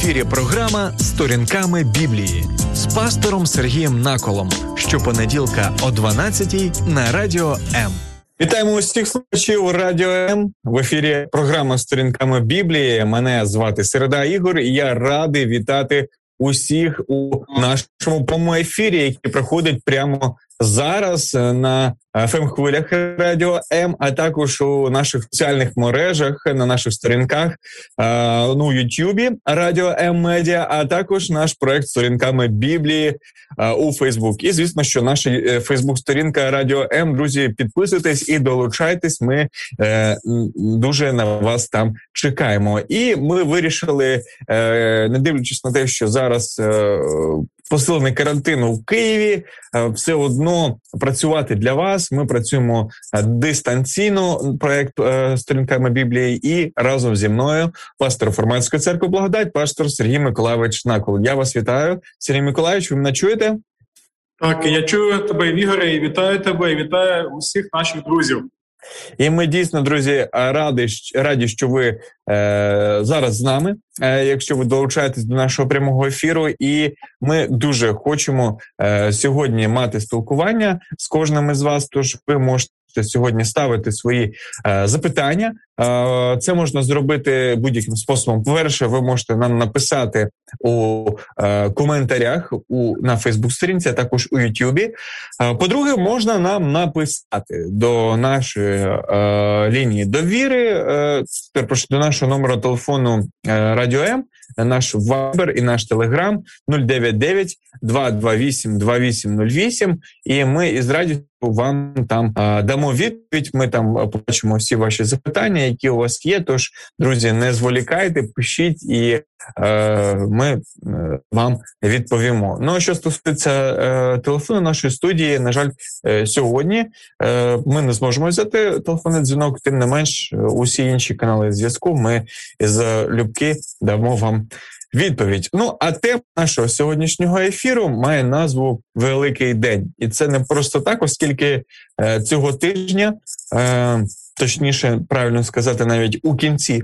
ефірі програма Сторінками Біблії з пастором Сергієм Наколом. Щопонеділка о 12 на радіо М. Вітаємо усіх слухачів Радіо М в ефірі. Програма Сторінками Біблії. Мене звати Середа Ігор. і Я радий вітати усіх у нашому прямому ефірі, який проходить прямо зараз е, на fm хвилях радіо М, а також у наших соціальних мережах на наших сторінках е, ну Ютубі Радіо М Медіа, а також наш проект сторінками Біблії е, у Фейсбук. І звісно, що наша Фейсбук-сторінка Радіо М. Друзі, підписуйтесь і долучайтесь. Ми дуже на вас там чекаємо. І ми вирішили, не дивлячись на те, що зараз посилений карантин у Києві, е, все одно працювати для вас. Ми працюємо е, дистанційно. Проект е, сторінками Біблії, і разом зі мною пастор Форматської церкви благодать, пастор Сергій Миколаївич Накол. Я вас вітаю, Сергій Миколаївич. Ви мене чуєте? Так, я чую тебе, Ігоре, і вітаю тебе, і вітаю усіх наших друзів. І ми дійсно, друзі, раді, раді, що ви е, зараз з нами. Е, якщо ви долучаєтесь до нашого прямого ефіру, і ми дуже хочемо е, сьогодні мати спілкування з кожним із вас. Тож ви можете сьогодні ставити свої е, запитання. Е, це можна зробити будь-яким способом. По перше, ви можете нам написати у е, коментарях у на Фейсбук-сторінці, а також у Ютубі. Е, по-друге, можна нам написати до нашої лінії довіри. Е, до нашого номеру телефону Радіо М наш Viber і наш Telegram 099 228 2808 І ми із радістю вам там дамо відповідь. Ми там побачимо всі ваші запитання, які у вас є. Тож, друзі, не зволікайте, пишіть, і е, ми е, вам відповімо. Ну а що стосується е, телефону нашої студії, на жаль, е, сьогодні е, ми не зможемо взяти телефонний дзвінок. Тим не менш, усі інші канали зв'язку. Ми з Любки дамо вам відповідь. Ну а тема нашого сьогоднішнього ефіру має назву Великий день, і це не просто так, оскільки е, цього тижня, е, точніше, правильно сказати, навіть у кінці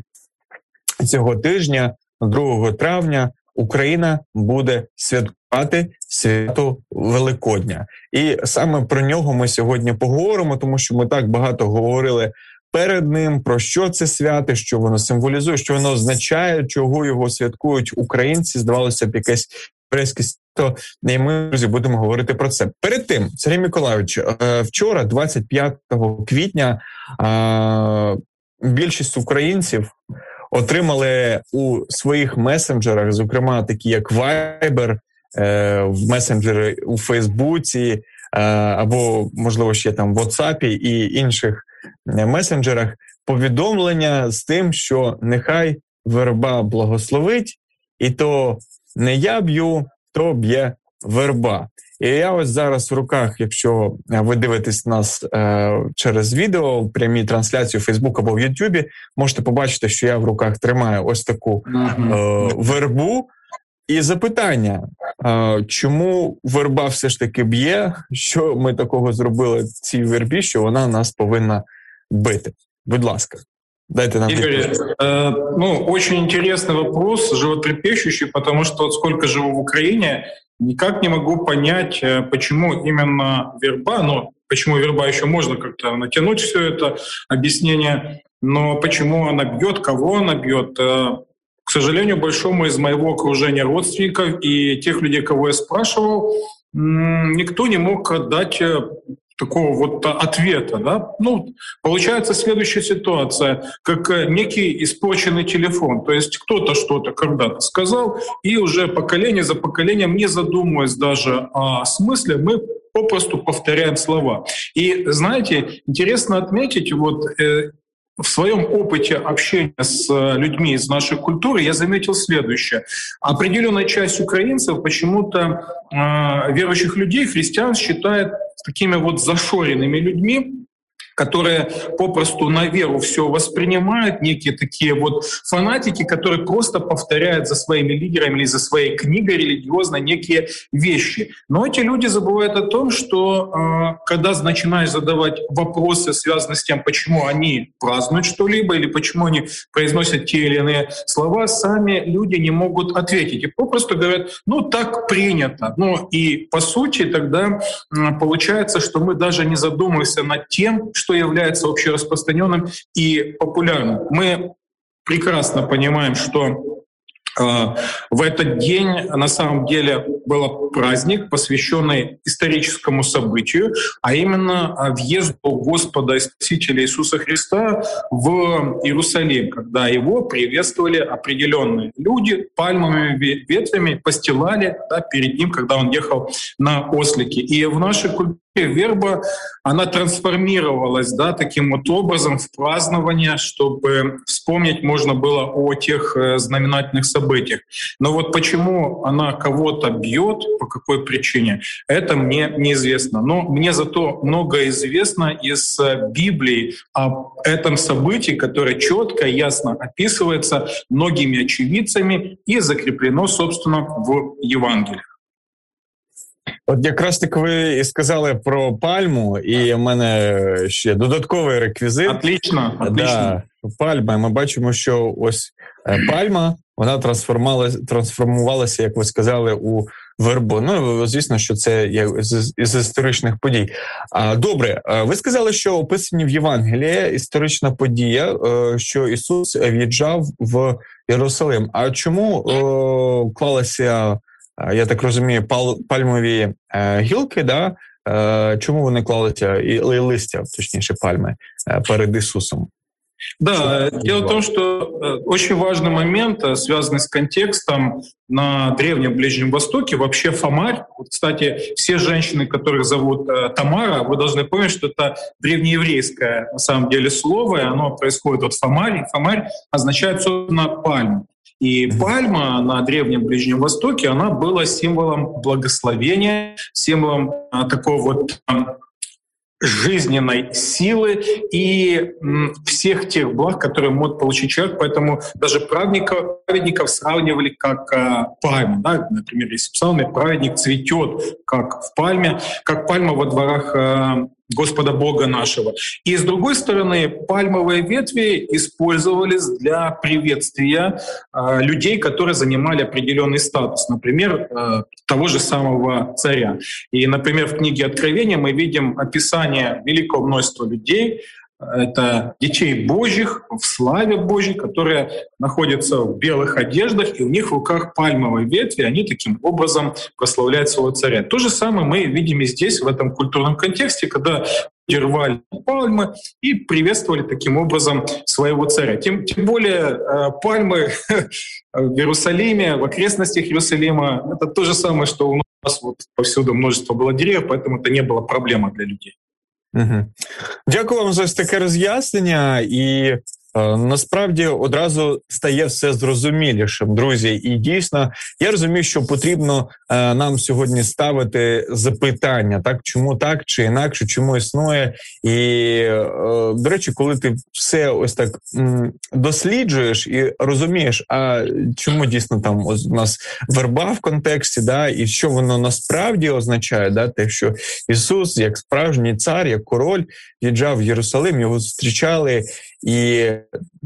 цього тижня, 2 травня, Україна буде святкувати свято Великодня, і саме про нього ми сьогодні поговоримо, тому що ми так багато говорили перед ним, про що це свято, що воно символізує, що воно означає, чого його святкують українці. Здавалося б, якесь єврейське свято, і ми друзі будемо говорити про це. Перед тим, Сергій Миколаївич, е, вчора, 25 квітня, більшість українців. Отримали у своїх месенджерах, зокрема такі як Viber, е, месенджери у Фейсбуці, е, або можливо ще там в WhatsApp і інших месенджерах повідомлення з тим, що нехай верба благословить, і то не я б'ю, то б'є верба. І я ось зараз в руках, якщо ви дивитесь нас е, через відео в прямій трансляції в Фейсбук або в Ютубі, можете побачити, що я в руках тримаю ось таку е, вербу. І запитання, е, чому верба все ж таки б'є? Що ми такого зробили цій вербі, що вона нас повинна бити. Будь ласка. Дайте нам Игорь, э, ну, очень интересный вопрос, животрепещущий, потому что сколько живу в Украине, никак не могу понять, э, почему именно верба, ну, почему верба еще можно как-то натянуть все это объяснение, но почему она бьет, кого она бьет, э, к сожалению, большому из моего окружения родственников и тех людей, кого я спрашивал, никто не мог дать э, такого вот ответа. Да? Ну, получается следующая ситуация, как э, некий испорченный телефон. То есть кто-то что-то когда-то сказал, и уже поколение за поколением, не задумываясь даже о смысле, мы попросту повторяем слова. И знаете, интересно отметить, вот э, в своем опыте общения с э, людьми из нашей культуры я заметил следующее. Определенная часть украинцев почему-то э, верующих людей, христиан, считает такими вот зашоренными людьми, которые попросту на веру все воспринимают, некие такие вот фанатики, которые просто повторяют за своими лидерами или за своей книгой религиозно некие вещи. Но эти люди забывают о том, что э, когда начинаешь задавать вопросы, связанные с тем, почему они празднуют что-либо или почему они произносят те или иные слова, сами люди не могут ответить. И попросту говорят, ну так принято. Ну и по сути тогда получается, что мы даже не задумываемся над тем, что является общераспространенным и популярным. Мы прекрасно понимаем, что а, в этот день на самом деле был праздник, посвященный историческому событию, а именно въезду Господа и Спасителя Иисуса Христа в Иерусалим, когда его приветствовали определенные люди пальмовыми ветвями, постилали да, перед ним, когда он ехал на ослике. И в нашей культуре верба, она трансформировалась да, таким вот образом в празднование, чтобы вспомнить можно было о тех э, знаменательных событиях. Но вот почему она кого-то бьет, по какой причине, это мне неизвестно. Но мне зато много известно из э, Библии об этом событии, которое четко, ясно описывается многими очевидцами и закреплено, собственно, в Евангелиях. От якраз так ви і сказали про пальму, і в мене ще додатковий реквізит. Отлично, отлично. Да, пальма. Ми бачимо, що ось е, пальма вона трансформувалася, трансформувалася, як ви сказали, у вербу. Ну звісно, що це є з, з історичних подій. А добре, ви сказали, що описані в Євангелії історична подія, е, що Ісус в'їжджав в Єрусалим. А чому о, клалася? я так розумію, пал, пальмові е, гілки, да, е, чому вони клалися і листя, точніше, пальми е, перед Ісусом? Да, дело в том, что очень важный момент, связанный с контекстом на Древнем Ближнем Востоке, вообще фомарь. Вот, кстати, все женщины, которых зовут Тамара, вы должны помнить, что это древнееврейское на самом деле слово, и оно происходит от фомарь. Фомарь означает, собственно, пальму. И пальма на Древнем Ближнем Востоке, она была символом благословения, символом а, такого вот а, жизненной силы и всех тех благ, которые может получить человек. Поэтому даже праведников, праведников сравнивали как э, пальму. Да? Например, если в праведник цветет, как в пальме, как пальма во дворах э, Господа Бога нашего. И с другой стороны, пальмовые ветви использовались для приветствия э, людей, которые занимали определенный статус, например, э, того же самого царя. И, например, в книге Откровения мы видим описание великого множества людей, это детей Божьих в славе Божьей, которые находятся в белых одеждах, и у них в руках пальмовые ветви, они таким образом прославляют своего царя. То же самое мы видим и здесь, в этом культурном контексте, когда рвали пальмы и приветствовали таким образом своего царя. Тем, тем более э, пальмы в Иерусалиме, в окрестностях Иерусалима, это то же самое, что у нас вот повсюду множество было деревьев, поэтому это не было проблема для людей. Угу. Дякую вам за таке роз'яснення і насправді одразу стає все зрозумілішим, друзі. І дійсно, я розумію, що потрібно е, нам сьогодні ставити запитання, так чому так чи інакше, чому існує. І е, до речі, коли ти все ось так досліджуєш і розумієш, а чому дійсно там у нас верба в контексті, да, і що воно насправді означає, да, те, що Ісус, як справжній цар, як король, в'їжджав в Єрусалим, його зустрічали. І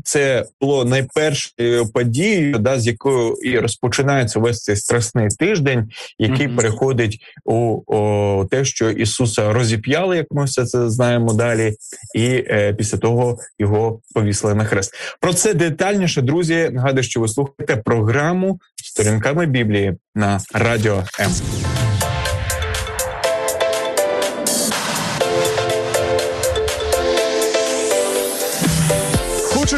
це було найпершою подією, да, з якою і розпочинається весь цей страсний тиждень, який mm-hmm. переходить у о, те, що Ісуса розіп'яли, як ми все це знаємо далі, і е, після того його повісили на хрест. Про це детальніше, друзі. Нагадую, що ви слухаєте програму сторінками Біблії на радіо М.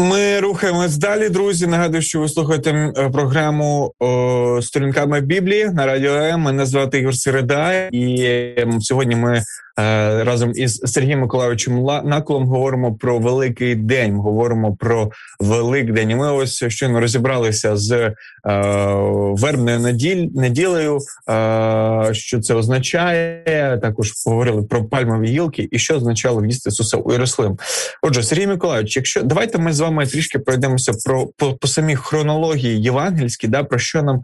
Ми рухаємось далі, друзі. Нагадую, що ви слухаєте е, програму о, сторінками Біблії на радіо М. Мене звати Ігор Середа, і сьогодні ми Е, разом із Сергієм Миколаївичем Наколом говоримо про великий день. Говоримо про Великдень. І Ми ось щойно розібралися з е, вербною неділь, неділею, е, що це означає. Також поговорили про пальмові гілки і що означало в'їзд Ісуса у Єрусалим. Отже, Сергій Миколаївич, якщо давайте ми з вами трішки пройдемося про по, по самій хронології євангельській, да про що нам е,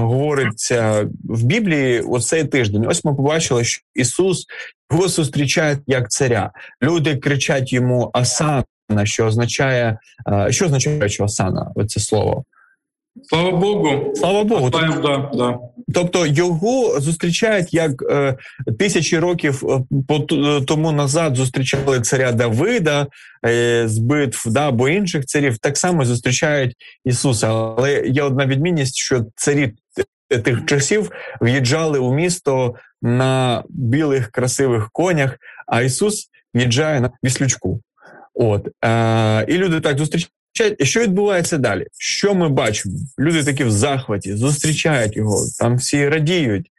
говориться в Біблії у цей тиждень. Ось ми побачили, що Ісус його зустрічають як царя. Люди кричать йому Асана, що означає, що означає що Асана, оце слово. Слава Богу, слава Богу. Тобто, да, да. тобто його зустрічають як е, тисячі років е, по е, тому назад зустрічали царя Давида е, з битв да, або інших царів. Так само зустрічають Ісуса. Але є одна відмінність, що царі тих часів в'їжджали у місто на білих красивих конях, а Ісус в'їжджає на віслючку. От е, і люди так зустрічають. І що відбувається далі? Що ми бачимо? Люди такі в захваті, зустрічають його, там всі радіють.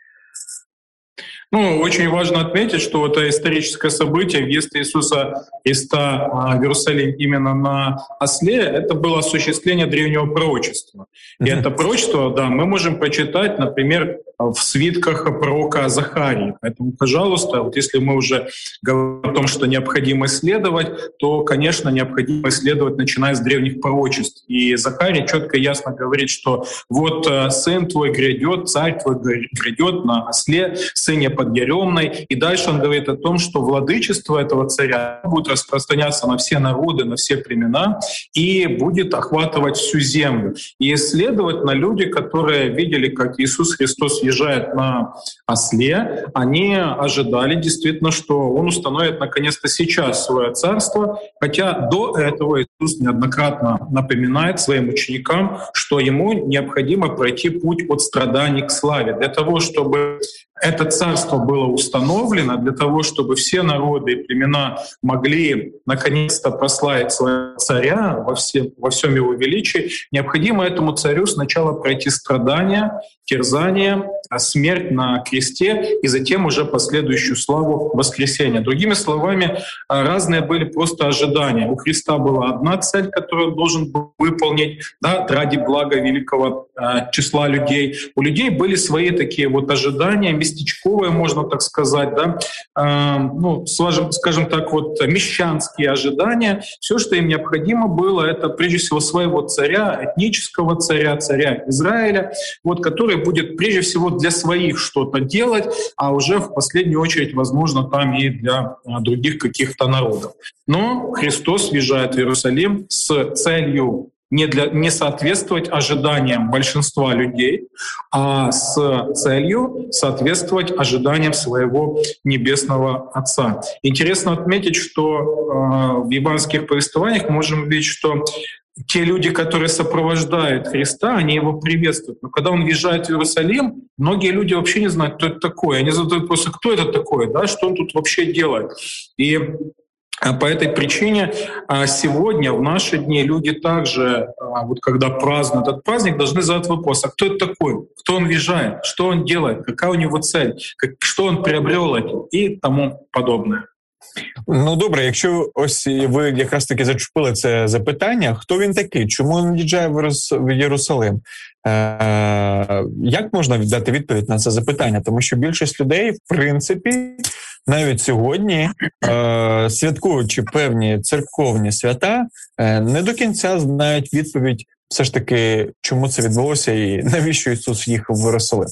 Ну, очень важно отметить, что это историческое событие, въезд Иисуса Христа в Иерусалим именно на осле, это было осуществление древнего пророчества. И mm-hmm. это пророчество, да, мы можем прочитать, например, в свитках пророка Захарии. Поэтому, пожалуйста, вот если мы уже говорим о том, что необходимо исследовать, то, конечно, необходимо исследовать, начиная с древних пророчеств. И Захарий четко и ясно говорит, что вот э, сын твой грядет, царь твой грядет на осле, сыне подъеремной. И дальше он говорит о том, что владычество этого царя будет распространяться на все народы, на все племена и будет охватывать всю землю. И, следовательно, люди, которые видели, как Иисус Христос езжает на осле, они ожидали действительно, что он установит наконец-то сейчас свое царство, хотя до этого Иисус неоднократно напоминает своим ученикам, что ему необходимо пройти путь от страданий к славе. Для того, чтобы это царство было установлено для того, чтобы все народы и племена могли наконец-то прославить своего царя во, все, во всем его величии, необходимо этому царю сначала пройти страдания, терзание, а смерть на кресте и затем уже последующую славу воскресения. Другими словами, разные были просто ожидания. У Христа была одна цель, которую он должен был выполнить да, ради блага великого э, числа людей. У людей были свои такие вот ожидания, местечковые, можно так сказать, да, ну, скажем так, вот мещанские ожидания. Все, что им необходимо было, это прежде всего своего царя, этнического царя, царя Израиля, вот, который будет прежде всего для своих что-то делать, а уже в последнюю очередь, возможно, там и для а, других каких-то народов. Но Христос въезжает в Иерусалим с целью не, для, не соответствовать ожиданиям большинства людей, а с целью соответствовать ожиданиям своего небесного Отца. Интересно отметить, что э, в евангельских повествованиях можем видеть, что те люди, которые сопровождают Христа, они его приветствуют. Но когда он въезжает в Иерусалим, многие люди вообще не знают, кто это такой. Они задают вопрос, кто это такой, да, что он тут вообще делает. И а по этой причине а, сегодня, в наши дни, люди также, а, вот когда празднуют этот праздник, должны задать вопрос, а кто это такой? Кто он въезжает? Что он делает? Какая у него цель? Что он приобрел? И тому подобное. Ну добре, якщо ось ви якраз таки зачепили це запитання, хто він такий? Чому він від'їжджає в Єрусалим? Е, Як можна дати відповідь на це запитання? Тому що більшість людей, в принципі, навіть сьогодні, е, святкуючи певні церковні свята, е, не до кінця знають відповідь, все ж таки, чому це відбулося, і навіщо Ісус їхав в Єрусалим.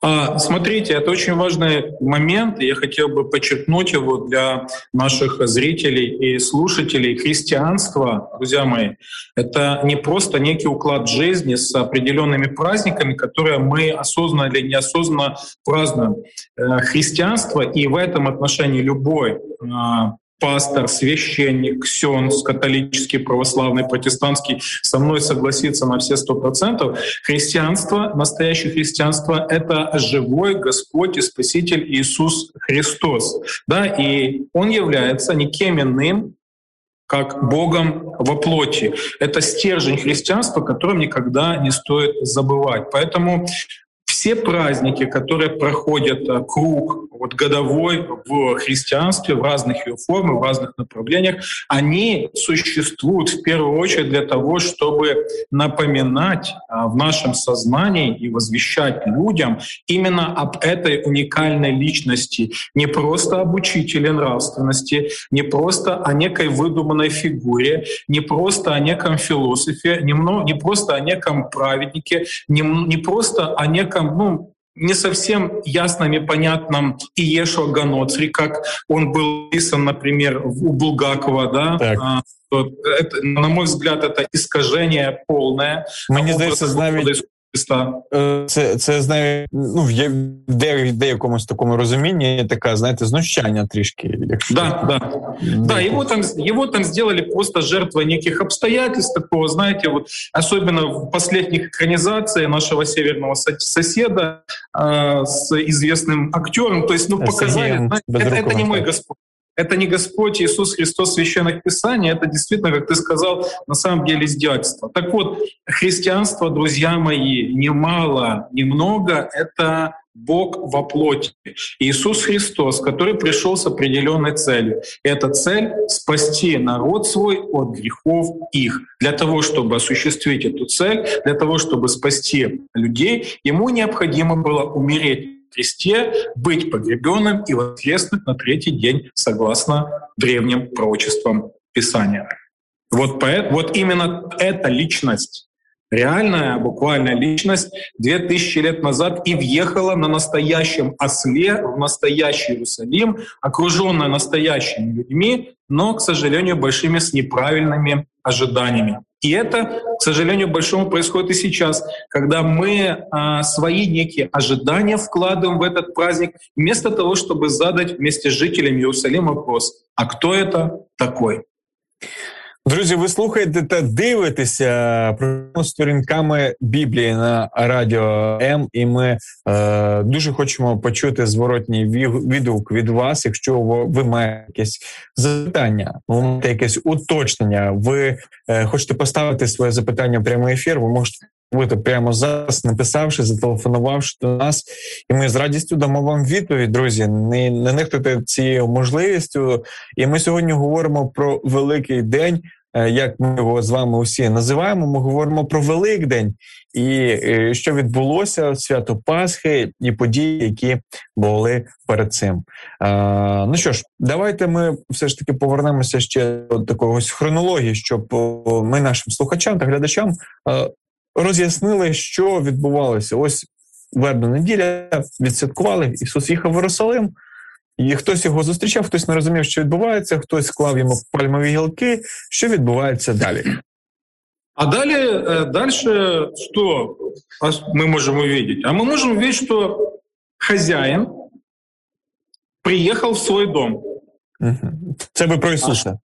А, смотрите, это очень важный момент, я хотел бы подчеркнуть его для наших зрителей и слушателей. Христианство, друзья мои, это не просто некий уклад жизни с определенными праздниками, которые мы осознанно или неосознанно празднуем. Э, христианство и в этом отношении любой а, пастор, священник, ксенс, католический, православный, протестантский со мной согласится на все сто процентов. Христианство, настоящее христианство — это живой Господь и Спаситель Иисус Христос. Да, и Он является никем иным, как Богом во плоти. Это стержень христианства, которым никогда не стоит забывать. Поэтому все праздники, которые проходят э, круг вот годовой в христианстве, в разных ее формах, в разных направлениях, они существуют в первую очередь для того, чтобы напоминать а, в нашем сознании и возвещать людям именно об этой уникальной личности, не просто об учителе нравственности, не просто о некой выдуманной фигуре, не просто о неком философе, не, не просто о неком праведнике, не, не просто о неком ну, не совсем ясном и понятном Иешуа Ганоцри, как он был писан, например, у Булгакова, да, так. А, это, на мой взгляд, это искажение полное. Мені здається, навіть Христа. Це це знає, ну в де, деякомусь такому розумінні така, знаєте, знущання трішки. Якщо да, да. да, его там его там сделали просто жертвой неких обстоятельств, такого, знаете, вот особенно в последних экранизациях нашего северного соседа э, с известным актером, то есть, ну, показали, знаете, это, это не мой Господь. Это не Господь Иисус Христос Священных Писаний, это действительно, как ты сказал, на самом деле издевательство. Так вот, христианство, друзья мои, немало, немного — это Бог во плоти. Иисус Христос, который пришел с определенной целью. Эта цель — спасти народ свой от грехов их. Для того, чтобы осуществить эту цель, для того, чтобы спасти людей, ему необходимо было умереть кресте, быть погребенным и воскреснуть на третий день согласно древним пророчествам Писания. Вот, поэт, вот именно эта личность, реальная, буквальная личность, две тысячи лет назад и въехала на настоящем осле в настоящий Иерусалим, окруженная настоящими людьми, но, к сожалению, большими с неправильными ожиданиями. И это, к сожалению, большому происходит и сейчас, когда мы а, свои некие ожидания вкладываем в этот праздник, вместо того, чтобы задать вместе с жителями Иерусалима вопрос, а кто это такой? Друзі, ви слухаєте та дивитеся про сторінками Біблії на радіо М, і ми е, дуже хочемо почути зворотній відгук від вас. Якщо ви маєте якесь запитання, ви маєте якесь уточнення, ви е, хочете поставити своє запитання в прямий ефір, ви можете бути прямо зараз, написавши, зателефонувавши до нас, і ми з радістю дамо вам відповідь, друзі. Не не нехтуйте цією можливістю. І ми сьогодні говоримо про великий день. Е, як ми його з вами усі називаємо, ми говоримо про Великдень і е, що відбулося свято Пасхи і події, які були перед цим. Ну що ж, давайте ми все ж таки повернемося ще до такої хронології, щоб ми нашим слухачам та глядачам роз'яснили, що відбувалося. Ось вербна неділя відсвяткували Ісус їхав в Єрусалим. І хтось його зустрічав, хтось не розумів, що відбувається, хтось склав йому пальмові гілки. Що відбувається далі? А далее, э, дальше что мы можем увидеть? А мы можем увидеть, что хозяин приехал в свой дом. Це ви про Ісуса.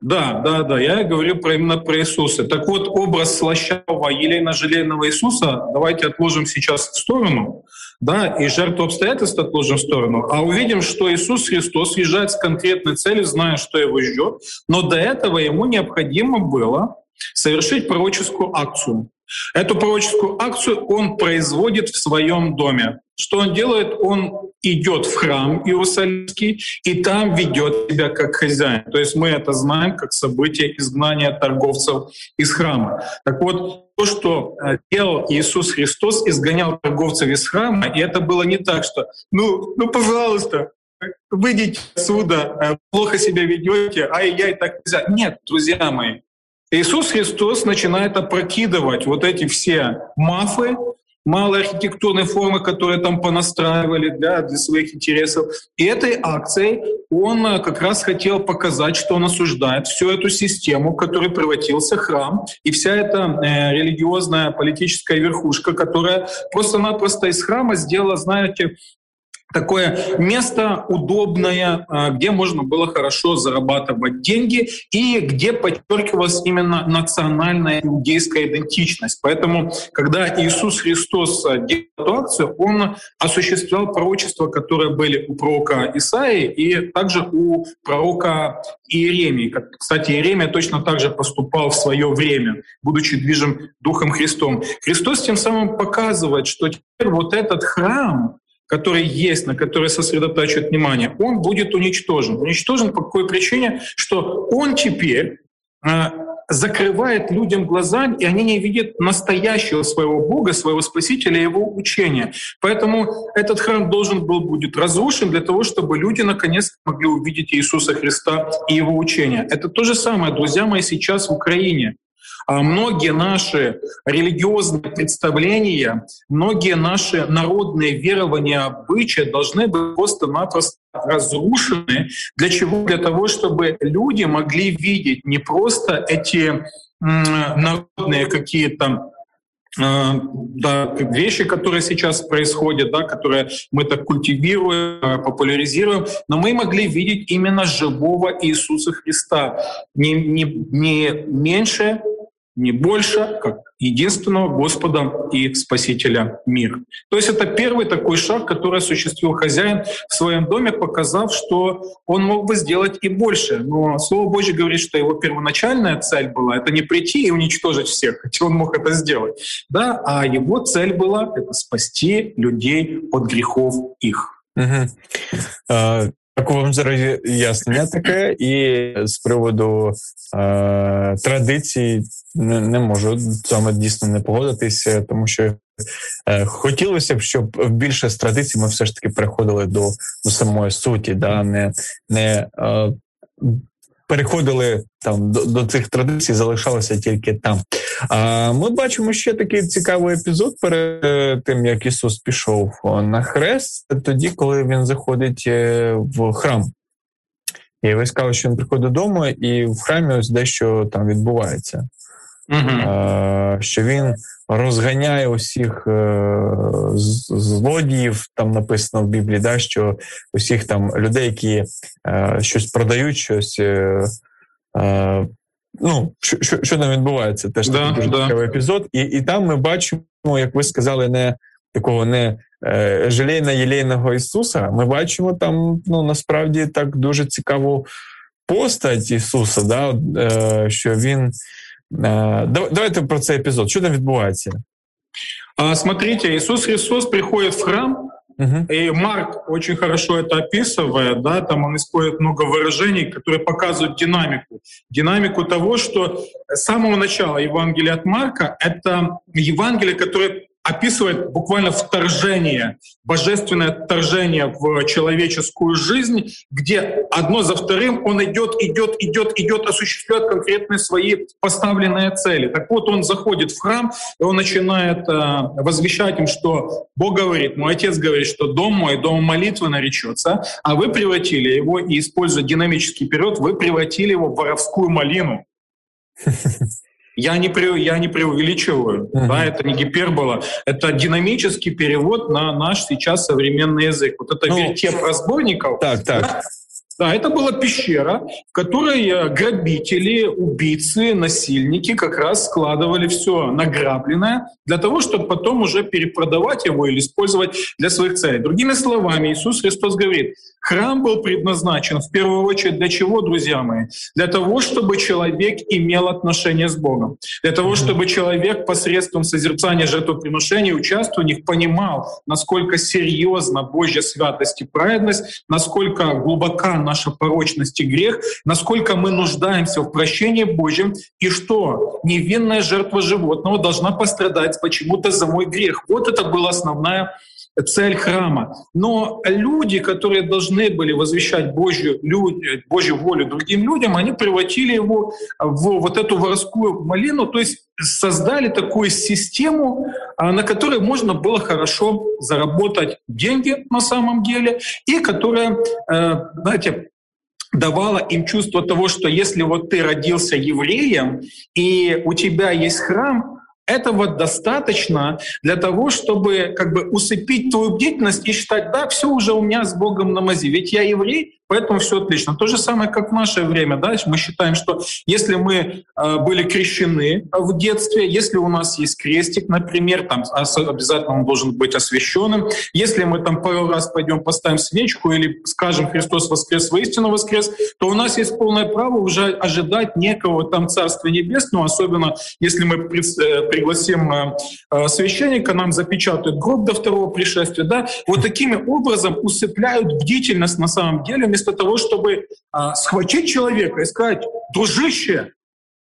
Да, да, да, я говорю про, именно про Иисуса. Так вот, образ слащавого елейно-желейного Иисуса давайте отложим сейчас в сторону, да, и жертву обстоятельств отложим в сторону, а увидим, что Иисус Христос въезжает с конкретной целью, зная, что его ждет, но до этого ему необходимо было совершить пророческую акцию. Эту пророческую акцию он производит в своем доме. Что он делает? Он идет в храм Иерусалимский и там ведет себя как хозяин. То есть мы это знаем как событие изгнания торговцев из храма. Так вот, то, что э, делал Иисус Христос, изгонял торговцев из храма, и это было не так, что «ну, ну пожалуйста, выйдите отсюда, э, плохо себя ведете, ай-яй, так нельзя». Нет, друзья мои, Иисус Христос начинает опрокидывать вот эти все мафы, малые архитектурные формы, которые там понастраивали для, для своих интересов. И этой акцией он э, как раз хотел показать, что он осуждает всю эту систему, в которой превратился храм, и вся эта э, религиозная политическая верхушка, которая просто-напросто из храма сделала, знаете, такое место удобное, а, где можно было хорошо зарабатывать деньги и где подчеркивалась именно национальная иудейская идентичность. Поэтому, когда Иисус Христос а, делал эту акцию, он осуществлял пророчества, которые были у пророка Исаии и также у пророка Иеремии. Кстати, Иеремия точно так же поступал в свое время, будучи движим Духом Христом. Христос тем самым показывает, что теперь вот этот храм, который есть, на который сосредотачивает внимание, он будет уничтожен. Уничтожен по какой причине? Что он теперь а, закрывает людям глаза, и они не видят настоящего своего Бога, своего Спасителя, его учения. Поэтому этот храм должен был будет разрушен для того, чтобы люди наконец могли увидеть Иисуса Христа и его учения. Это то же самое, друзья мои, сейчас в Украине. А многие наши религиозные представления, многие наши народные верования, обычаи должны быть просто-напросто разрушены. Для чего? Для того, чтобы люди могли видеть не просто эти народные какие-то а, да, вещи, которые сейчас происходят, да, которые мы так культивируем, а, популяризируем, но мы могли видеть именно живого Иисуса Христа, не, не, не меньше, не больше, как единственного Господа и Спасителя мира. То есть это первый такой шаг, который осуществил хозяин в своем доме, показав, что он мог бы сделать и больше. Но Слово Божье говорит, что его первоначальная цель была — это не прийти и уничтожить всех, хотя он мог это сделать, да, а его цель была — это спасти людей от грехов их. Угу. Так вам зараз яснення таке, і з приводу е, традицій не, не можу саме дійсно не погодитися, тому що е, хотілося б, щоб більше з традицій ми все ж таки переходили до до самої суті, да, не не е, переходили там до, до цих традицій, залишалися тільки там. А ми бачимо ще такий цікавий епізод перед тим, як Ісус пішов на хрест, тоді, коли він заходить е, в храм. І ви сказали, що він приходить додому, і в храмі ось дещо там відбувається. Uh-huh. Що він розганяє усіх е, злодіїв, там написано в Біблії, да, що усіх там людей, які е, щось продають, щось. Ну, що що, що там відбувається, теж да, такий дуже да. цікавий епізод. І і там ми бачимо, як ви сказали, не такого не е, желейно єлейного Ісуса. Ми бачимо там ну, насправді так дуже цікаву постать Ісуса, да, е, що він давайте про цей епізод. Що там відбувається? Смотрите, Иисус Христос приходит в храм, Uh-huh. И Марк очень хорошо это описывает, да, там он использует много выражений, которые показывают динамику. Динамику того, что с самого начала Евангелия от Марка — это Евангелие, которое описывает буквально вторжение, божественное вторжение в человеческую жизнь, где одно за вторым он идет, идет, идет, идет, осуществляет конкретные свои поставленные цели. Так вот, он заходит в храм, и он начинает э, возвещать им, что Бог говорит, мой отец говорит, что дом мой, дом молитвы наречется, а вы превратили его, и используя динамический период, вы превратили его в воровскую малину. Я не, при, я не преувеличиваю, uh-huh. да, это не гипербола, это динамический перевод на наш сейчас современный язык. Вот это ну, вертеп разбойников. Так, так. Да, да, это была пещера, в которой э, грабители, убийцы, насильники как раз складывали все награбленное для того, чтобы потом уже перепродавать его или использовать для своих целей. Другими словами, Иисус Христос говорит, храм был предназначен в первую очередь для чего, друзья мои? Для того, чтобы человек имел отношение с Богом. Для того, чтобы человек посредством созерцания жертвоприношений, участвуя в них, понимал, насколько серьезно Божья святость и праведность, насколько глубока наша порочность и грех, насколько мы нуждаемся в прощении Божьем, и что невинная жертва животного должна пострадать почему-то за мой грех. Вот это была основная цель храма. Но люди, которые должны были возвещать Божью, Божью волю другим людям, они превратили его в вот эту воровскую малину, то есть создали такую систему, а, на которой можно было хорошо заработать деньги на самом деле, и которая, э, знаете, давала им чувство того, что если вот ты родился евреем, и у тебя есть храм, этого достаточно для того, чтобы как бы усыпить твою бдительность и считать, да, все уже у меня с Богом на мази. Ведь я еврей, Поэтому все отлично. То же самое, как в наше время. Да? Мы считаем, что если мы э, были крещены в детстве, если у нас есть крестик, например, там обязательно он должен быть освященным. Если мы там пару раз пойдем поставим свечку или скажем «Христос воскрес, воистину воскрес», то у нас есть полное право уже ожидать некого там Царства Небесного, особенно если мы э, пригласим э, священника, нам запечатают гроб до второго пришествия. Да? Вот такими образом усыпляют бдительность на самом деле вместо того, чтобы а, схватить человека и сказать, дружище,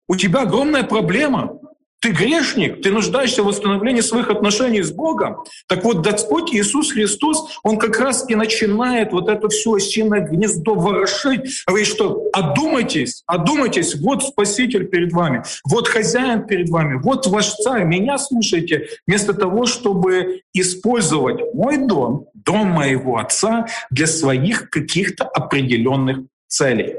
у тебя огромная проблема, ты грешник, ты нуждаешься в восстановлении своих отношений с Богом. Так вот, Господь Иисус Христос, Он как раз и начинает вот это все осиное гнездо ворошить. Говорит, что одумайтесь, одумайтесь, вот Спаситель перед вами, вот хозяин перед вами, вот ваш царь, меня слушайте, вместо того, чтобы использовать мой дом, дом моего отца для своих каких-то определенных целей.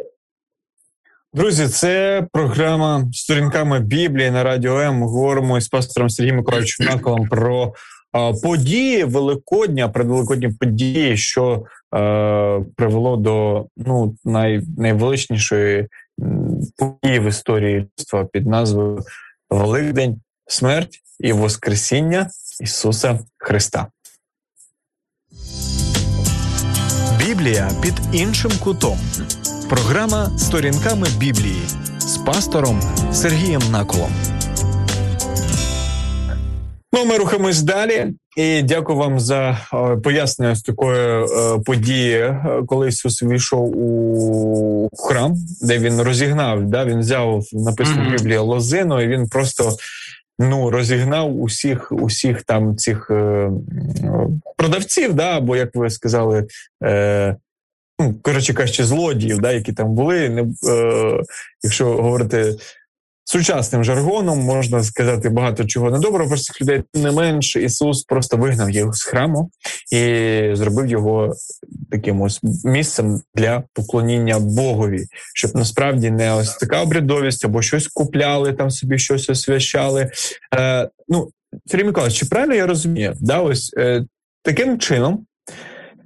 Друзі, це програма сторінками Біблії на радіо М. Говоримо із пастором Сергієм Миколаївичем Наколом про а, події Великодня, предвеликодні події, що а, привело до ну най, найвеличнішої події в історії людства під назвою Великдень, смерть і Воскресіння Ісуса Христа. Біблія під іншим кутом. Програма Сторінками Біблії з пастором Сергієм Наколом. Ну, ми рухаємось далі. І дякую вам за пояснення з такої е, події, е, коли Ісус війшов у храм, де він розігнав. Да, Він взяв написано в Біблії лозину, і він просто ну розігнав усіх, усіх там цих е, продавців, да, або як ви сказали, е, ну, коротше кажучи, злодіїв, да, які там були. Не, е, Якщо говорити сучасним жаргоном, можна сказати багато чого недоброго про цих людей. Тим не менш, Ісус просто вигнав їх з храму і зробив його таким ось місцем для поклоніння Богові, щоб насправді не ось така обрядовість або щось купляли там собі, щось освящали. Е, Ну, Сергій Миколаївич, чи правильно я розумію? Да, ось е, таким чином.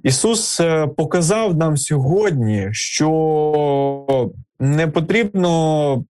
Ісус е, показав нам сьогодні, що не потрібно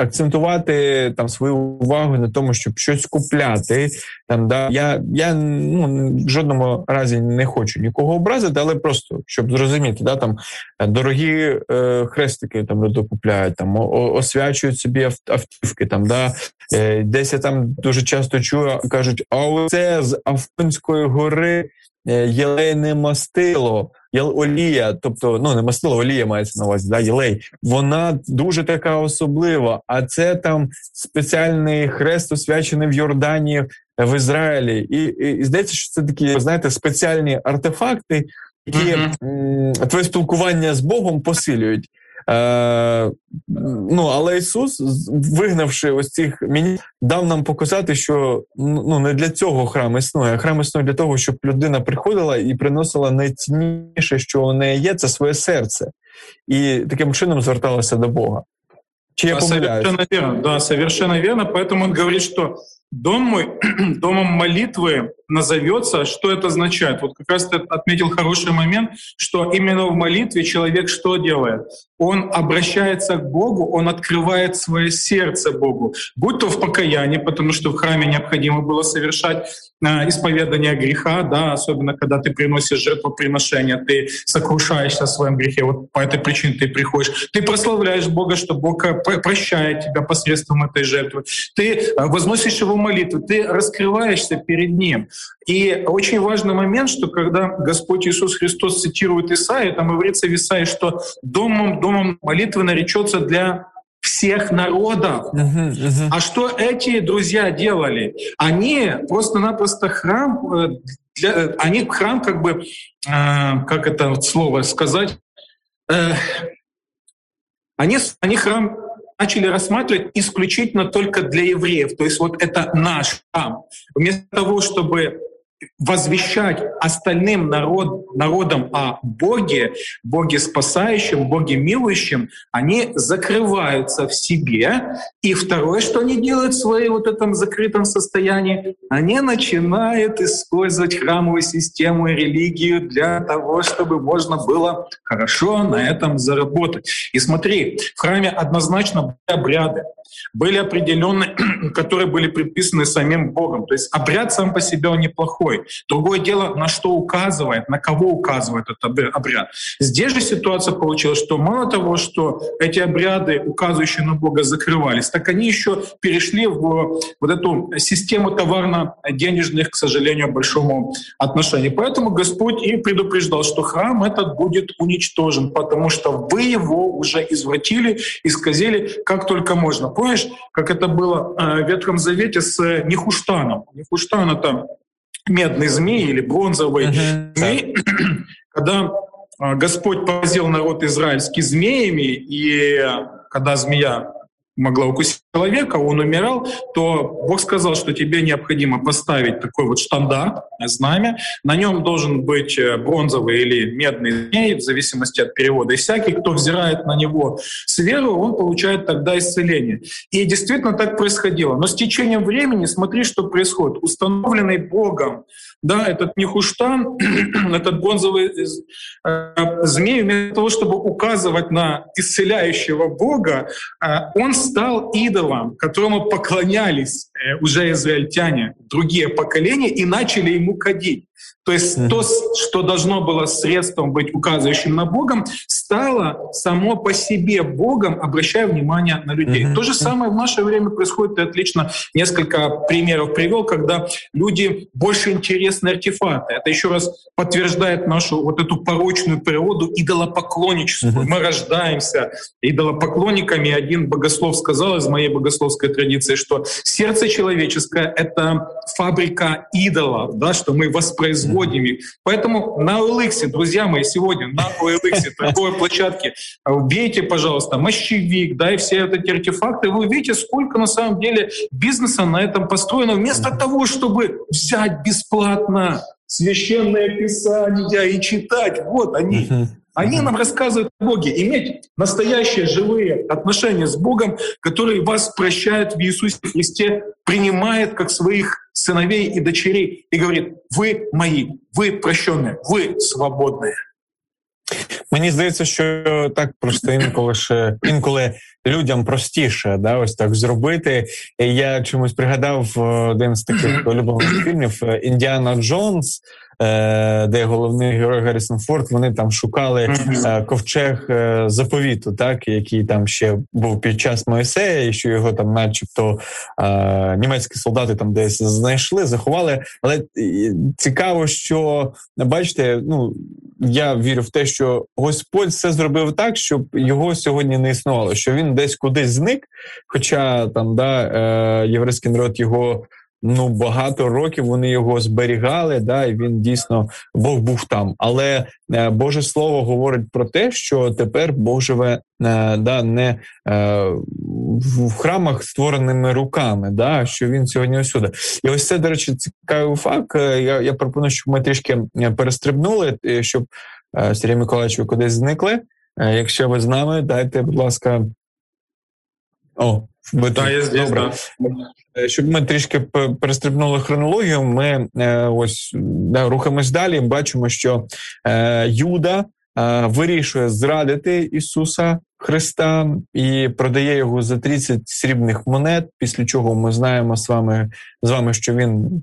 акцентувати там свою увагу на тому, щоб щось купляти. Там да я я ну в жодному разі не хочу нікого образити, але просто щоб зрозуміти, да там дорогі е, хрестики там люди купляють, там освячують собі автівки. Там да е, десь я там дуже часто чую, кажуть, а оце з Афонської гори. Е, єлейне мастило, олія, тобто ну не мастило, олія мається на увазі, да, єлей, вона дуже така особлива. А це там спеціальний хрест освячений в Йорданії в Ізраїлі. І, і, і здається, що це такі, знаєте, спеціальні артефакти, які uh-huh. твоє спілкування з Богом посилюють. Е, Ну, але Ісус, вигнавши ось цих мені, дав нам показати, що ну не для цього храм існує. а Храм існує для того, щоб людина приходила і приносила найцінніше, що у неї є, це своє серце, і таким чином зверталася до Бога. Чи я помиляюсь? Совершенно верно, да, совершенно верно. Поэтому он говорит, что дом мой, домом молитвы назовется, что это означает? Вот как раз ты отметил хороший момент, что именно в молитве человек что делает? Он обращается к Богу, он открывает свое сердце Богу, будь то в покаянии, потому что в храме необходимо было совершать э, исповедание греха, да, особенно когда ты приносишь жертвоприношение, ты сокрушаешься о своем грехе, вот по этой причине ты приходишь. Ты прославляешь Бога, что Бог э, прощает тебя посредством этой жертвы. Ты э, возносишь его молитву, ты раскрываешься перед Ним. И очень важный момент, что когда Господь Иисус Христос цитирует Исаия, там говорится в Исаии, что домом, домом молитвы наречется для всех народов. Uh-huh, uh-huh. А что эти друзья делали? Они просто-напросто храм, э, для, они храм как бы, э, как это слово сказать, э, они, они храм начали рассматривать исключительно только для евреев. То есть вот это наш храм. Вместо того, чтобы возвещать остальным народ, народам о Боге, Боге спасающем, Боге милующем, они закрываются в себе. И второе, что они делают в своем вот этом закрытом состоянии, они начинают использовать храмовую систему и религию для того, чтобы можно было хорошо на этом заработать. И смотри, в храме однозначно обряды, были определенные, которые были предписаны самим Богом. То есть обряд сам по себе он неплохой. Другое дело, на что указывает, на кого указывает этот обряд. Здесь же ситуация получилась, что мало того, что эти обряды, указывающие на Бога, закрывались, так они еще перешли в вот эту систему товарно-денежных, к сожалению, большому отношению. Поэтому Господь и предупреждал, что храм этот будет уничтожен, потому что вы его уже извратили, исказили как только можно. Помнишь, как это было э, в Ветхом Завете с Нехуштаном? Нехуштан — это медный змей или бронзовый uh-huh. змей, когда а, Господь поразил народ израильский змеями, и когда змея могла укусить человека, он умирал, то Бог сказал, что тебе необходимо поставить такой вот штандарт, знамя. На нем должен быть э, бронзовый или медный змей, в зависимости от перевода. И всякий, кто взирает на него с верой, он получает тогда исцеление. И действительно так происходило. Но с течением времени смотри, что происходит. Установленный Богом да, этот Нехуштан, этот бронзовый э, змей, вместо того, чтобы указывать на исцеляющего Бога, э, он стал идолом, которому поклонялись э, уже израильтяне, другие поколения, и начали ему кадить. То есть mm-hmm. то, что должно было средством быть указывающим на Богом, стало само по себе Богом, обращая внимание на людей. Mm-hmm. То же самое в наше время происходит. Ты отлично несколько примеров привел, когда люди больше интересны артефакты. Это еще раз подтверждает нашу вот эту порочную природу идолопоклонничества. Mm-hmm. Мы рождаемся идолопоклонниками. Один богослов сказал из моей богословской традиции, что сердце человеческое — это фабрика идолов, да, что мы воспроизводим производными. Поэтому на OLX, друзья мои, сегодня на OLX, торговой площадке, вбейте, пожалуйста, мощевик, да, и все эти артефакты, вы увидите, сколько на самом деле бизнеса на этом построено, вместо того, чтобы взять бесплатно священное писание и читать. Вот они. Они нам рассказывают о Боге. Иметь настоящие живые отношения с Богом, который вас прощает в Иисусе Христе, принимает как своих сыновей и дочерей и говорит, вы мои, ви прощені, ви свободні. Мені здається, що так просто інколи ще інколи людям простіше, да, ось так зробити. Я чомусь пригадав е, один з таких улюблених фільмів е, Індіана Джонс. Е, де головний герой Гаррісон Форд, вони там шукали е, ковчег е, заповіту, так який там ще був під час Моїсея, і що його там, начебто, німецькі солдати там десь знайшли, заховали. Але цікаво, що бачите, ну я вірю в те, що Господь все зробив так, щоб його сьогодні не існувало, що він десь кудись зник. Хоча там да, єврейський народ його ну багато років вони його зберігали, да, і він дійсно Бог був там. Але е, Боже Слово говорить про те, що тепер Бог е, да, не е, в храмах, створеними руками, да, що він сьогодні усюди. І ось це, до речі, цікавий факт. Я я пропоную, щоб ми трішки перестрибнули, щоб Сергій Миколаївич, ви кудись зникли. Якщо ви з нами, дайте, будь ласка. О, ви да, я здесь, Добре. Да. Е, щоб ми трішки перестрибнули хронологію, ми е, ось да, рухаємось далі. Бачимо, що е, Юда е, вирішує зрадити Ісуса Христа і продає його за 30 срібних монет. Після чого ми знаємо з вами, з вами, що він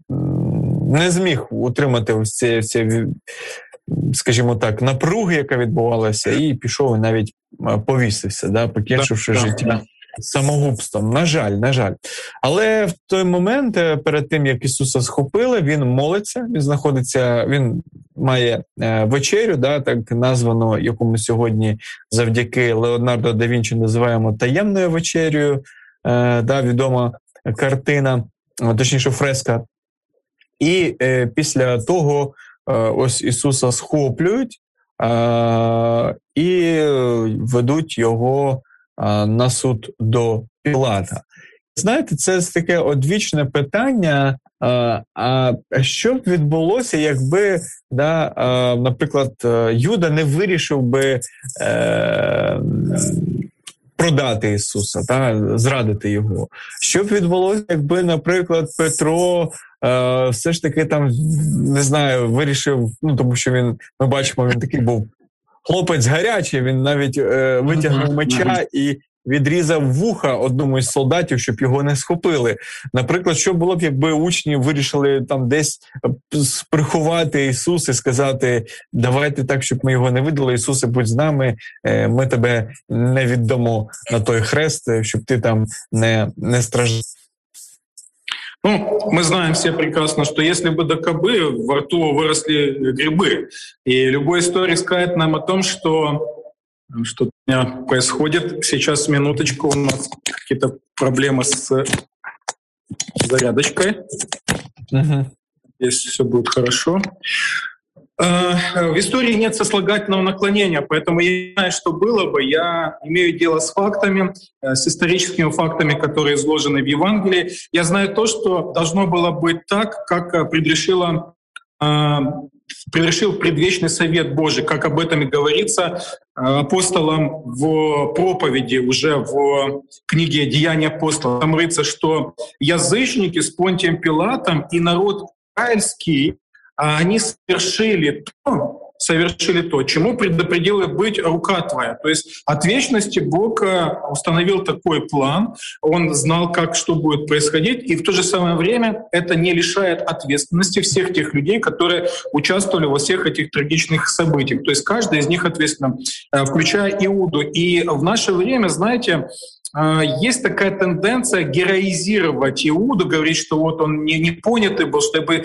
не зміг утримати ось це, це скажімо так, напруги, яка відбувалася, і пішов і навіть е, повісився, да, покінчивши да, життя. Самогубством. На жаль, на жаль. Але в той момент, е, перед тим як Ісуса схопили, він молиться, він знаходиться, він має е, вечерю, да, так названу, яку ми сьогодні завдяки Леонардо да Вінчі називаємо таємною вечерю, е, да, відома картина, точніше, фреска. І е, після того е, ось Ісуса схоплюють е, і ведуть його на суд до Пілата. знаєте, це таке одвічне питання. А що б відбулося, якби, да, наприклад, Юда не вирішив би е, продати Ісуса, та, зрадити Його? Що б відбулося, якби, наприклад, Петро е, все ж таки там не знаю, вирішив, ну тому що він, ми бачимо, він такий був хлопець гарячий, він навіть е, витягнув меча і відрізав вуха одному із солдатів, щоб його не схопили. Наприклад, що було б, якби учні вирішили там десь е, приховати Ісус і сказати: давайте так, щоб ми його не видали. Ісусе, будь з нами, е, ми тебе не віддамо на той хрест, е, щоб ти там не, не страждав. Ну, мы знаем все прекрасно, что если бы до кобы во рту выросли грибы, и любой историк скажет нам о том, что что у меня происходит. Сейчас, минуточку, у нас какие-то проблемы с зарядочкой. Угу. Если все будет хорошо. Э, в истории нет сослагательного наклонения, поэтому я знаю, что было бы. Я имею дело с фактами, э, с историческими фактами, которые изложены в Евангелии. Я знаю то, что должно было быть так, как э, предрешила превратил предвечный совет Божий, как об этом и говорится апостолам в проповеди, уже в книге «Деяния апостола». Там говорится, что язычники с Понтием Пилатом и народ израильский они совершили то, совершили то, чему предопределила быть рука твоя. То есть от вечности Бог э, установил такой план, он знал, как что будет происходить, и в то же самое время это не лишает ответственности всех тех людей, которые участвовали во всех этих трагичных событиях. То есть каждый из них ответственен, э, включая Иуду. И в наше время, знаете, а, есть такая тенденция героизировать Иуду, говорить, что вот он не, не понятый был, чтобы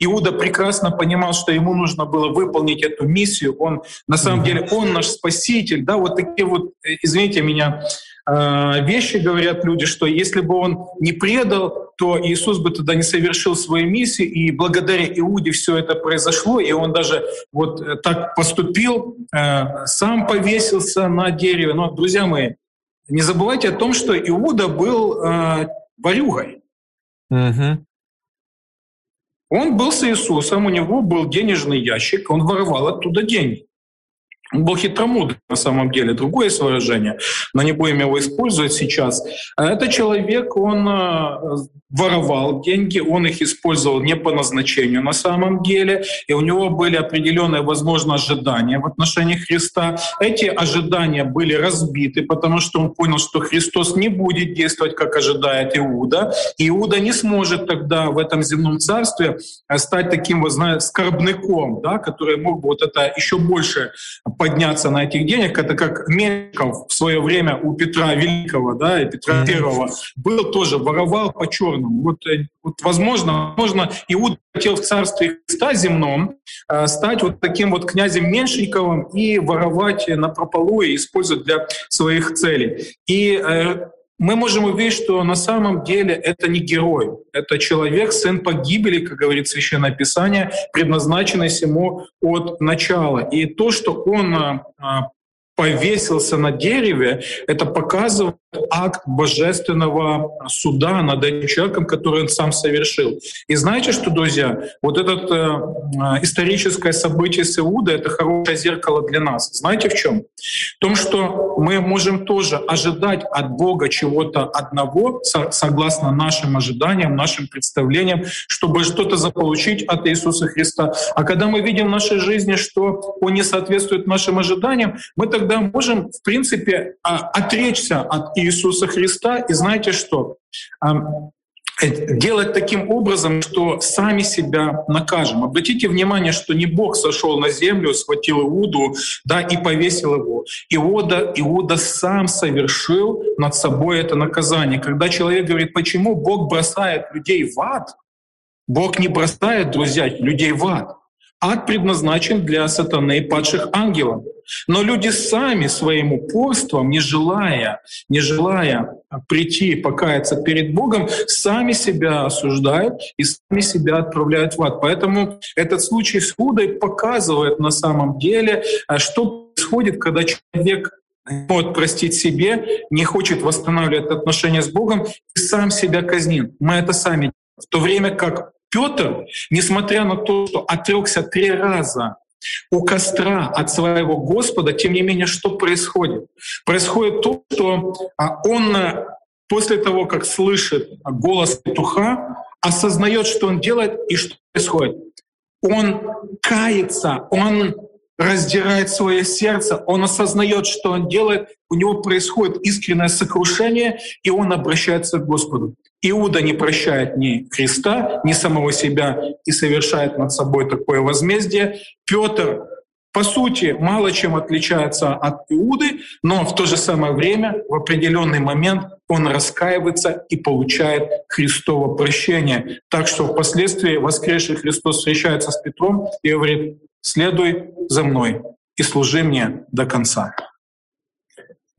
Иуда прекрасно понимал, что ему нужно было выполнить эту миссию, он на самом деле он наш спаситель, да, вот такие вот, э, извините меня, а, вещи говорят люди, что если бы он не предал, то Иисус бы тогда не совершил свою миссию, и благодаря Иуде все это произошло, и он даже вот э, так поступил, э, сам повесился на дереве. Но, друзья мои, не забывайте о том, что Иуда был э, ворюгой. Угу. Он был с Иисусом, у него был денежный ящик, он воровал оттуда деньги. Он был хитромудрый на самом деле. Другое есть выражение, но не будем его использовать сейчас. А этот человек, он э, воровал деньги, он их использовал не по назначению на самом деле, и у него были определенные, возможно, ожидания в отношении Христа. Эти ожидания были разбиты, потому что он понял, что Христос не будет действовать, как ожидает Иуда. Иуда не сможет тогда в этом земном царстве э, стать таким, вот, знаете, скорбняком, да, который мог бы вот это еще больше подняться на этих денег. Это как Меньшиков в свое время у Петра Великого, да, и Петра Первого был тоже, воровал по черному духовном. Вот, э, вот возможно, возможно, Иуда хотел в царстве Христа земном э, стать вот таким вот князем Меньшиковым и воровать на прополу и использовать для своих целей. И э, мы можем увидеть, что на самом деле это не герой, это человек, сын погибели, как говорит Священное Писание, предназначенный ему от начала. И то, что он повесился на дереве, это показывает акт божественного суда над этим человеком, который он сам совершил. И знаете что, друзья, вот это э, историческое событие с Иуда — это хорошее зеркало для нас. Знаете в чем? В том, что мы можем тоже ожидать от Бога чего-то одного, согласно нашим ожиданиям, нашим представлениям, чтобы что-то заполучить от Иисуса Христа. А когда мы видим в нашей жизни, что Он не соответствует нашим ожиданиям, мы тогда тогда можем, в принципе, а, отречься от Иисуса Христа и знаете что? делать таким образом, что сами себя накажем. Обратите внимание, что не Бог сошел на землю, схватил Иуду да, и повесил его. Иуда, Иуда сам совершил над собой это наказание. Когда человек говорит, почему Бог бросает людей в ад, Бог не бросает, друзья, людей в ад. Ад предназначен для сатаны и падших ангелов. Но люди сами своим упорством, не желая, не желая прийти и покаяться перед Богом, сами себя осуждают и сами себя отправляют в ад. Поэтому этот случай с Худой показывает на самом деле, а что происходит, когда человек может простить себе, не хочет восстанавливать отношения с Богом и сам себя казнит. Мы это сами. В то время как Петр, несмотря на то, что отрекся три раза у костра от своего Господа, тем не менее, что происходит? Происходит то, что а, он э, после того, как слышит голос петуха, осознает, что он делает и что происходит. Он кается, он раздирает свое сердце, он осознает, что он делает, у него происходит искреннее сокрушение, и он обращается к Господу. Иуда не прощает ни Христа, ни самого себя и совершает над собой такое возмездие. Петр, по сути, мало чем отличается от Иуды, но в то же самое время, в определенный момент, он раскаивается и получает Христово прощение. Так что впоследствии воскресший Христос встречается с Петром и говорит, следуй за мною і служи мені до конца.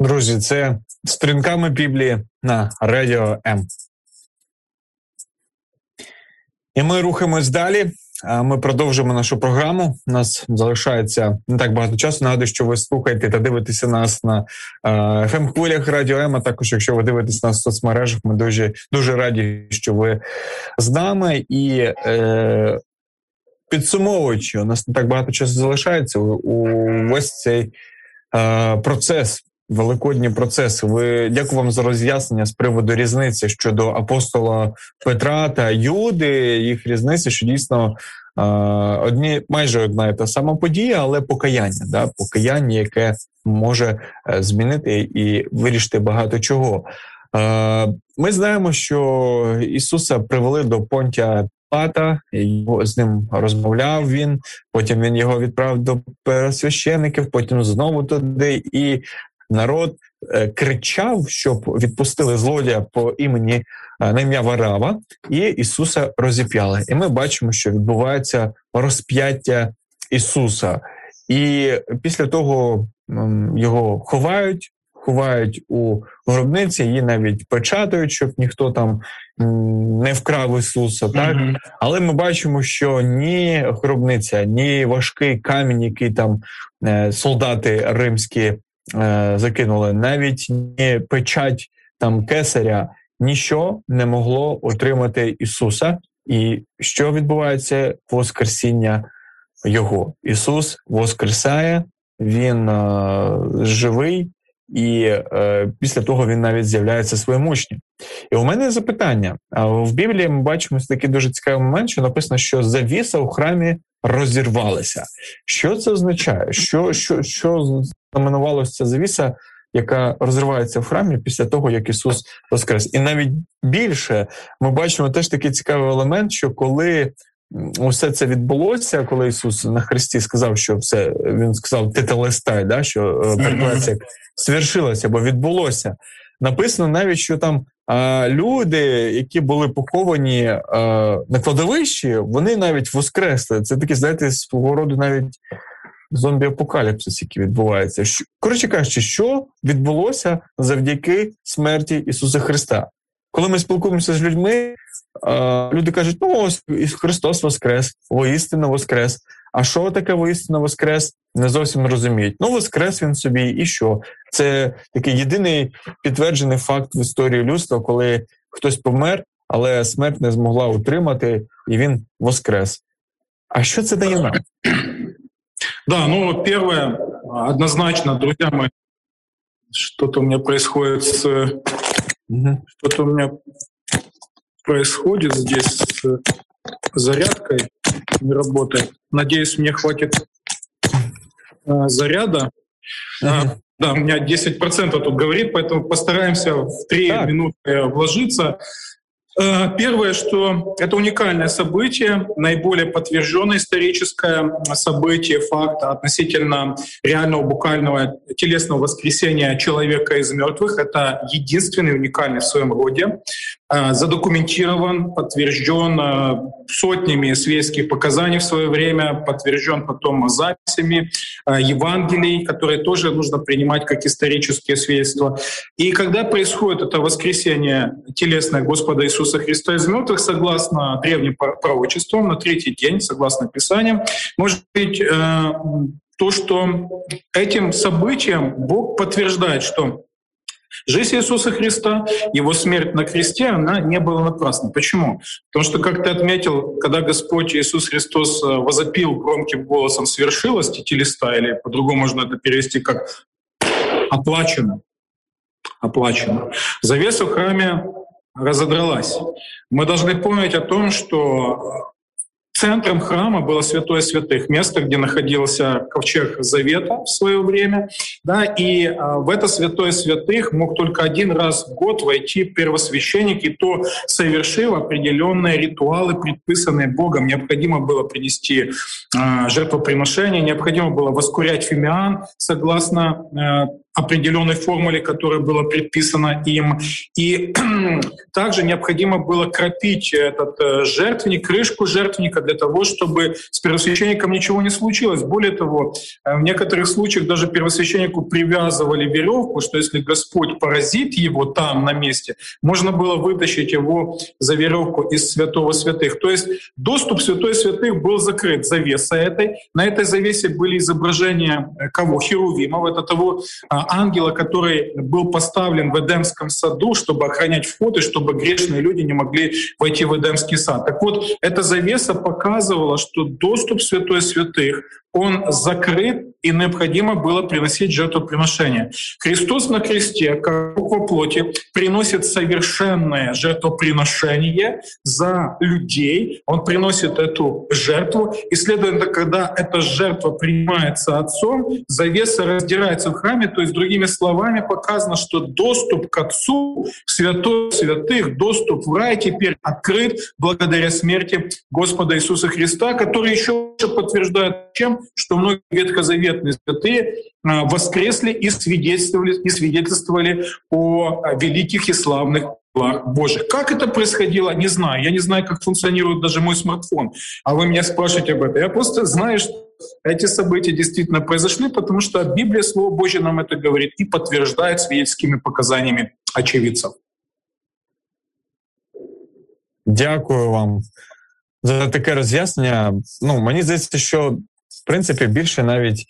Друзі, це сторінками Біблії на Радіо М. І ми рухаємось далі. Ми продовжимо нашу програму. У нас залишається не так багато часу. Нагадую, що ви слухаєте та дивитеся нас на fm хвилях Радіо М. А також, якщо ви дивитесь нас в соцмережах, ми дуже дуже раді, що ви з нами. І е, підсумовуючи, у нас не так багато часу залишається у весь цей е, процес. Великодні процеси. Ви дякую вам за роз'яснення з приводу різниці щодо апостола Петра та Юди. Їх різниці, що дійсно одні майже одна і та сама подія, але покаяння, да, покаяння, яке може е, змінити і вирішити багато чого. Ми знаємо, що Ісуса привели до Понтя Пата, з ним розмовляв він. Потім він його відправив до священників, потім знову туди, і народ е, кричав, щоб відпустили злодія по імені е, на ім'я Варава, і Ісуса розіп'яли. І ми бачимо, що відбувається розп'яття Ісуса, і після того його ховають ховають у гробниці, її навіть печатають, щоб ніхто там не вкрав Ісуса. Так mm-hmm. але ми бачимо, що ні гробниця, ні важкий камінь, який там е, солдати римські е, закинули, навіть ні печать там кесаря, ніщо не могло отримати Ісуса. І що відбувається Воскресіння Його? Ісус воскресає, Він е, живий, і е, після того він навіть з'являється своїм учням. І у мене запитання: в Біблії ми бачимо такий дуже цікавий момент, що написано, що завіса у храмі розірвалася. Що це означає? Що що, що знаменувалося ця завіса, яка розривається в храмі після того, як Ісус воскрес? І навіть більше ми бачимо теж такий цікавий елемент, що коли усе це відбулося, коли Ісус на Христі сказав, що все він сказав тетелестай, да, що е, перекладається як свершилося або відбулося. Написано навіть, що там а, люди, які були поховані а, на кладовищі, вони навіть воскресли. Це такі, знаєте, свого роду навіть зомбі-апокаліпсис, який відбувається. Що, коротше кажучи, що відбулося завдяки смерті Ісуса Христа. Коли ми спілкуємося з людьми, люди кажуть, ну ось Христос Воскрес, воістину Воскрес. А що таке воістину Воскрес? Не зовсім розуміють. Ну, Воскрес він собі, і що? Це такий єдиний підтверджений факт в історії людства, коли хтось помер, але смерть не змогла утримати, і він воскрес. А що це дає нам? Да, ну, первое, однозначно, друзья мои, что-то у меня происходит с... Что-то у меня происходит здесь с зарядкой, не работает. Надеюсь, мне хватит э, заряда. Uh-huh. Да, у меня 10% тут говорит, поэтому постараемся в 3 так. минуты вложиться. Э, первое, что это уникальное событие, наиболее подтвержденное историческое событие, факт относительно реального буквального телесного воскресения человека из мертвых. Это единственный уникальный в своем роде. Э, задокументирован, подтвержден э, сотнями свидетельских показаний в свое время, подтвержден потом записями Евангелий, которые тоже нужно принимать как исторические свидетельства. И когда происходит это воскресение телесное Господа Иисуса Христа из мертвых, согласно древним пророчествам, на третий день, согласно Писаниям, может быть э, то, что этим событием Бог подтверждает, что Жизнь Иисуса Христа, Его смерть на кресте, она не была напрасна. Почему? Потому что, как ты отметил, когда Господь Иисус Христос э, возопил громким голосом «свершилось» телеста, или по-другому можно это перевести как «оплачено», оплачено. Завеса в храме разодралась. Мы должны помнить о том, что Центром храма было Святое Святых, место, где находился ковчег Завета в свое время. Да, и а, в это Святое Святых мог только один раз в год войти первосвященник, и то совершил определенные ритуалы, предписанные Богом. Необходимо было принести а, жертвоприношение, необходимо было воскурять фимиан согласно а, определенной формуле, которая была предписана им. И также необходимо было кропить этот э, жертвенник, крышку жертвенника для того, чтобы с первосвященником ничего не случилось. Более того, э, в некоторых случаях даже первосвященнику привязывали веревку, что если Господь поразит его там, на месте, можно было вытащить его за веревку из святого святых. То есть доступ святой святых был закрыт завесой этой. На этой завесе были изображения э, кого? Херувимов, это того а, ангела, который был поставлен в Эдемском саду, чтобы охранять вход и чтобы грешные люди не могли войти в Эдемский сад. Так вот, эта завеса показывала, что доступ Святой Святых он закрыт, и необходимо было приносить жертвоприношение. Христос на кресте, как во плоти, приносит совершенное жертвоприношение за людей. Он приносит эту жертву, и, следовательно, когда эта жертва принимается Отцом, завеса раздирается в храме, то есть, другими словами, показано, что доступ к Отцу, святой святых, доступ в рай теперь открыт благодаря смерти Господа Иисуса Христа, который еще подтверждает чем? что многие ветхозаветные святые а, воскресли и свидетельствовали, и свидетельствовали о а, великих и славных делах Божьих. Как это происходило, не знаю. Я не знаю, как функционирует даже мой смартфон. А вы меня спрашиваете об этом. Я просто знаю, что эти события действительно произошли, потому что Библия, Слово Божье нам это говорит и подтверждает свидетельскими показаниями очевидцев. Дякую вам за таке роз'яснення. Ну мені здається, що принципі, більше навіть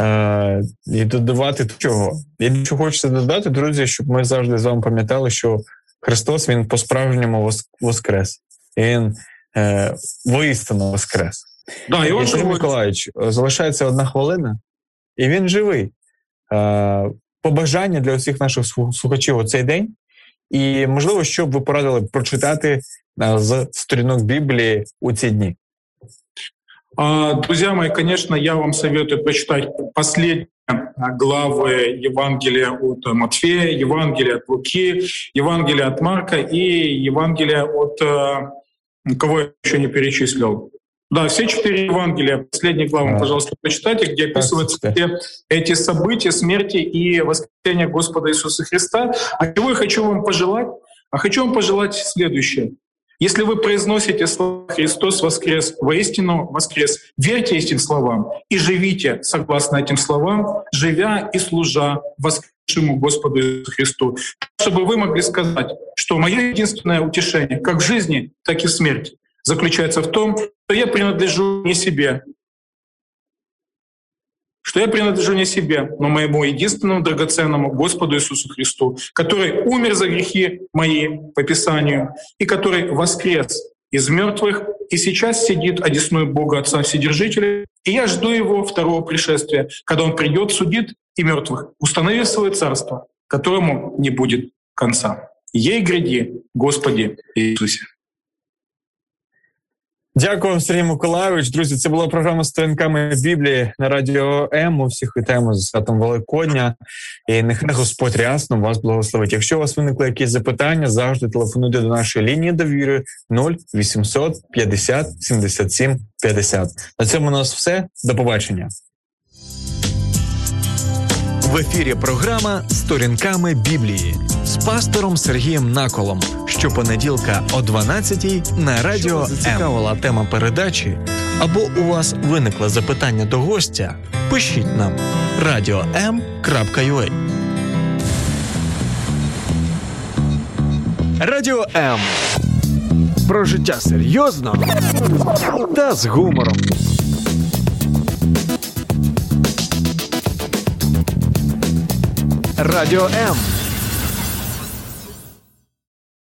е, і додавати чого. І що хочеться додати, друзі, щоб ми завжди з вами пам'ятали, що Христос Він по-справжньому воскрес. І Він е, воістину воскрес. Да, і Сергій Миколаївич, залишається одна хвилина, і він живий. Е, Побажання для усіх наших слухачів у цей день. І, можливо, що б ви порадили прочитати е, з сторінок Біблії у ці дні. А, друзья мои, конечно, я вам советую почитать последние главы Евангелия от Матфея, Евангелия от Луки, Евангелия от Марка и Евангелия от... Э, кого я еще не перечислил? Да, все четыре Евангелия, последние главы, пожалуйста, почитайте, где описываются все эти события смерти и воскресения Господа Иисуса Христа. А чего я хочу вам пожелать? А хочу вам пожелать следующее. Если вы произносите слова «Христос воскрес», воистину воскрес, верьте этим словам и живите согласно этим словам, живя и служа воскресшему Господу Иисусу Христу, чтобы вы могли сказать, что мое единственное утешение, как в жизни, так и в смерти, заключается в том, что я принадлежу не себе, что я принадлежу не себе, но моему единственному драгоценному Господу Иисусу Христу, который умер за грехи мои по Писанию и который воскрес из мертвых и сейчас сидит одесную Бога Отца Вседержителя. И я жду Его второго пришествия, когда Он придет, судит и мертвых, установив свое царство, которому не будет конца. Ей гряди, Господи Иисусе. Дякую, Сергій Миколайович. Друзі, це була програма сторінками Біблії на радіо М. Всіх вітаємо з святом Великодня. І нехай Господь рясно вас благословить. Якщо у вас виникли якісь запитання, завжди телефонуйте до нашої лінії довіри 0800 50 77 50. На цьому у нас все. До побачення. В ефірі програма Сторінками Біблії з пастором Сергієм Наколом щопонеділка о 12-й на радіо цікавила тема передачі, або у вас виникло запитання до гостя. Пишіть нам radio.m.ua Радіо М. Про життя серйозно та з гумором. Радіо М.